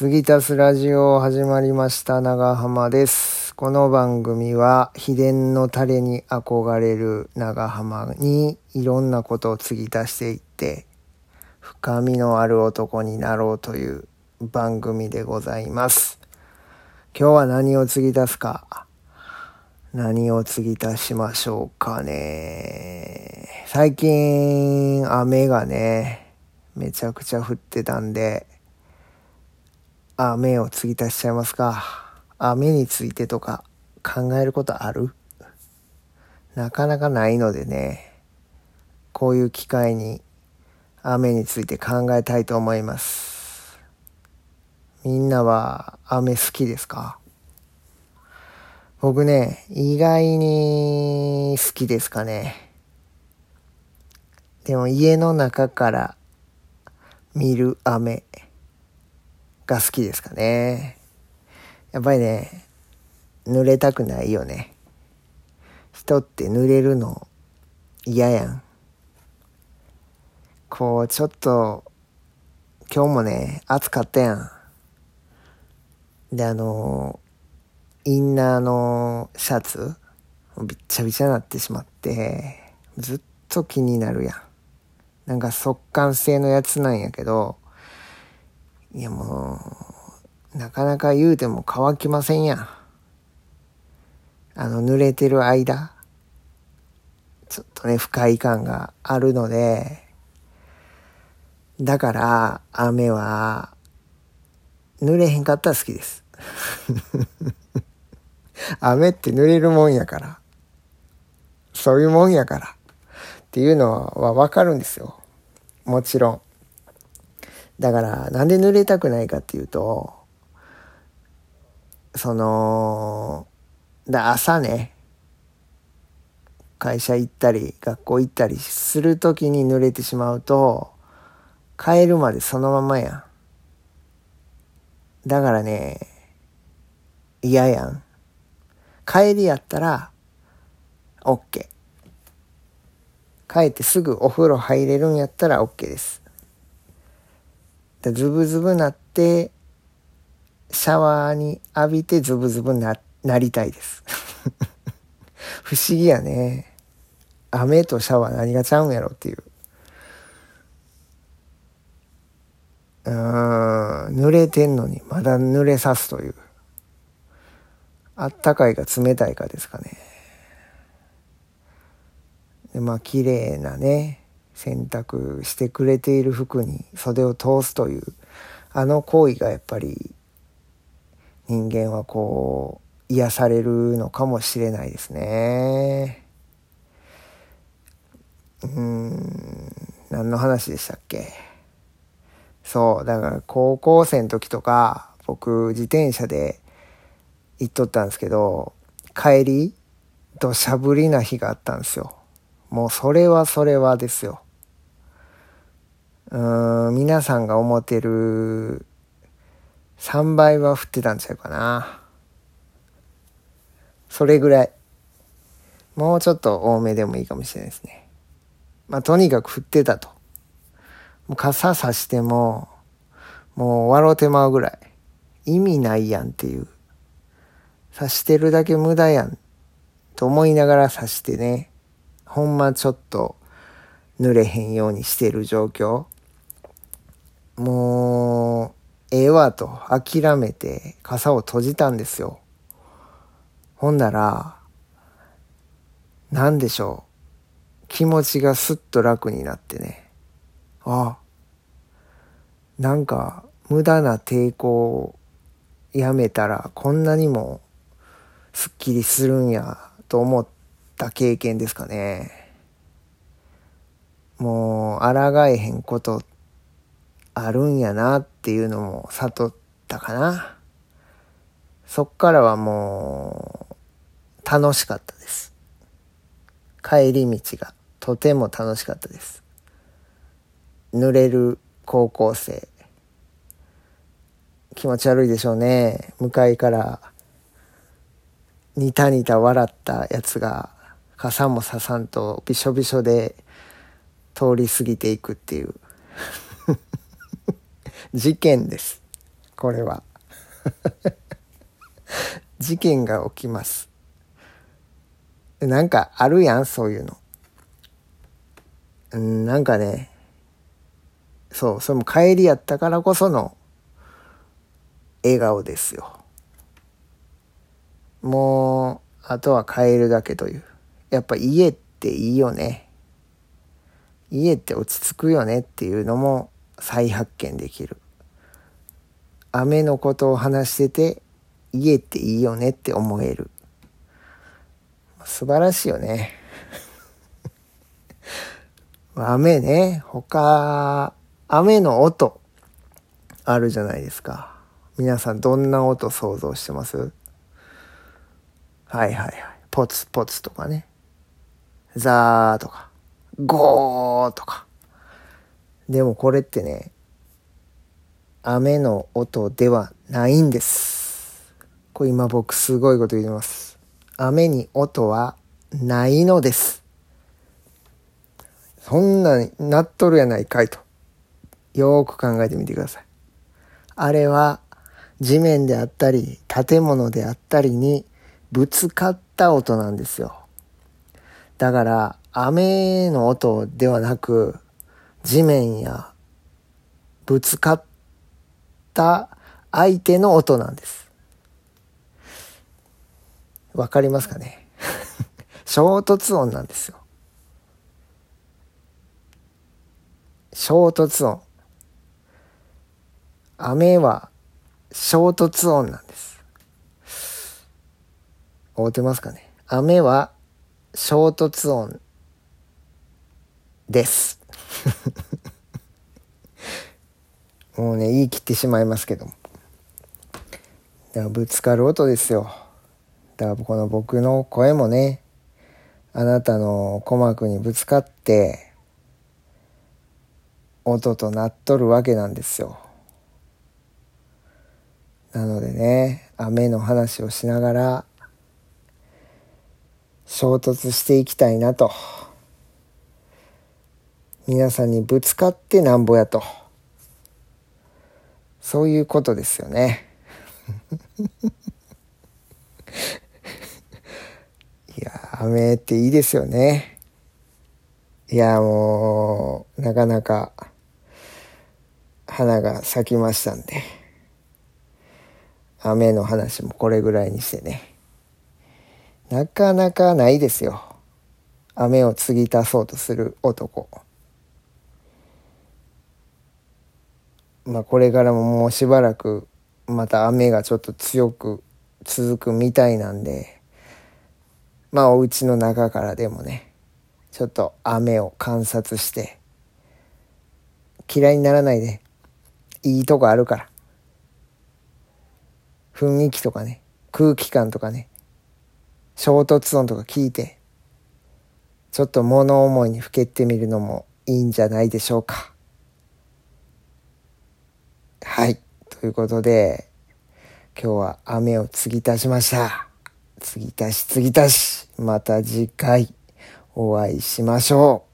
継ぎ足すラジオ始まりました長浜です。この番組は秘伝のタレに憧れる長浜にいろんなことを継ぎ足していって深みのある男になろうという番組でございます。今日は何を継ぎ足すか？何を継ぎ足しましょうかね。最近雨がね、めちゃくちゃ降ってたんで、雨を継ぎ足しちゃいますか。雨についてとか考えることある？なかなかないのでね、こういう機会に雨について考えたいと思います。みんなは雨好きですか？僕ね、意外に好きですかね。でも家の中から見る雨が好きですかね。やっぱりね、濡れたくないよね。人って濡れるの嫌やん。こう、ちょっと、今日もね、暑かったやん。で、あの、インナーのシャツ、びっちゃびちゃになってしまって、ずっと気になるやん。なんか速乾性のやつなんやけど、いやもう、なかなか言うても乾きませんやん。あの、濡れてる間、ちょっとね、不快感があるので、だから、雨は、濡れへんかったら好きです。雨って濡れるもんやから。そういうもんやから。っていうのはわかるんですよ。もちろん。だから、なんで濡れたくないかっていうと、その、だ朝ね、会社行ったり、学校行ったりするときに濡れてしまうと、帰るまでそのままやん。だからね、嫌やん。帰りやったら、OK。帰ってすぐお風呂入れるんやったら OK です。でズブズブなって、シャワーに浴びてズブズブな、なりたいです。不思議やね。雨とシャワー何がちゃうんやろっていう。うん、濡れてんのにまだ濡れさすという。あったかいか冷たいかですかね。でまあ綺麗なね洗濯してくれている服に袖を通すというあの行為がやっぱり人間はこう癒されるのかもしれないですね。うーん何の話でしたっけ？そうだから高校生の時とか僕自転車で行っとったんですけど帰り土砂降りな日があったんですよ。もうそれはそれはですよ。うん、皆さんが思ってる3倍は降ってたんちゃうかな。それぐらい。もうちょっと多めでもいいかもしれないですね。まあとにかく降ってたと。もう傘さしても、もう笑うてまうぐらい。意味ないやんっていう。さしてるだけ無駄やん。と思いながらさしてね。ほんまちょっと濡れへんようにしてる状況。もう、ええわと諦めて傘を閉じたんですよ。ほんなら、なんでしょう。気持ちがすっと楽になってね。あ、なんか無駄な抵抗をやめたらこんなにもすっきりするんやと思った経験ですかね。もう、抗えへんことあるんやなっていうのも悟ったかな。そっからはもう、楽しかったです。帰り道がとても楽しかったです。濡れる高校生。気持ち悪いでしょうね。向かいから、ニタニタ笑ったやつが、傘もささんとびしょびしょで通り過ぎていくっていう事件です。これは。事件が起きます。なんかあるやん、そういうの。うん、なんかね、そう、それも帰りやったからこその笑顔ですよ。もう、あとは帰るだけという。やっぱ家っていいよね。家って落ち着くよねっていうのも再発見できる。雨のことを話してて、家っていいよねって思える。素晴らしいよね。雨ね、他、雨の音あるじゃないですか。皆さんどんな音想像してます？はいはいはい。ポツポツとかね。ザーとか。ゴーとか。でもこれってね、雨の音ではないんです。これ今僕すごいこと言います。雨に音はないのです。そんなになっとるやないかいと。よーく考えてみてください。あれは地面であったり建物であったりにぶつかった音なんですよ。だから雨の音ではなく地面やぶつかった相手の音なんです。わかりますかね？衝突音なんですよ。衝突音。雨は衝突音なんです。合うてますかね？雨は衝突音です。もうね、言い切ってしまいますけど。だからぶつかる音ですよ。だからこの僕の声もね、あなたの鼓膜にぶつかって、音となっとるわけなんですよ。なのでね、雨の話をしながら、衝突していきたいなと。皆さんにぶつかってなんぼやと。そういうことですよね。いや、雨っていいですよね。いや、もう、なかなか、花が咲きましたんで。雨の話もこれぐらいにしてね。なかなかないですよ。雨を継ぎ足そうとする男。まあこれからももうしばらくまた雨がちょっと強く続くみたいなんで、まあお家の中からでもね、ちょっと雨を観察して、嫌いにならないで、いいとこあるから。雰囲気とかね、空気感とかね、衝突音とか聞いて、ちょっと物思いにふけってみるのもいいんじゃないでしょうか。はい。ということで、今日は雨を継ぎ足しました。継ぎ足し継ぎ足し。また次回お会いしましょう。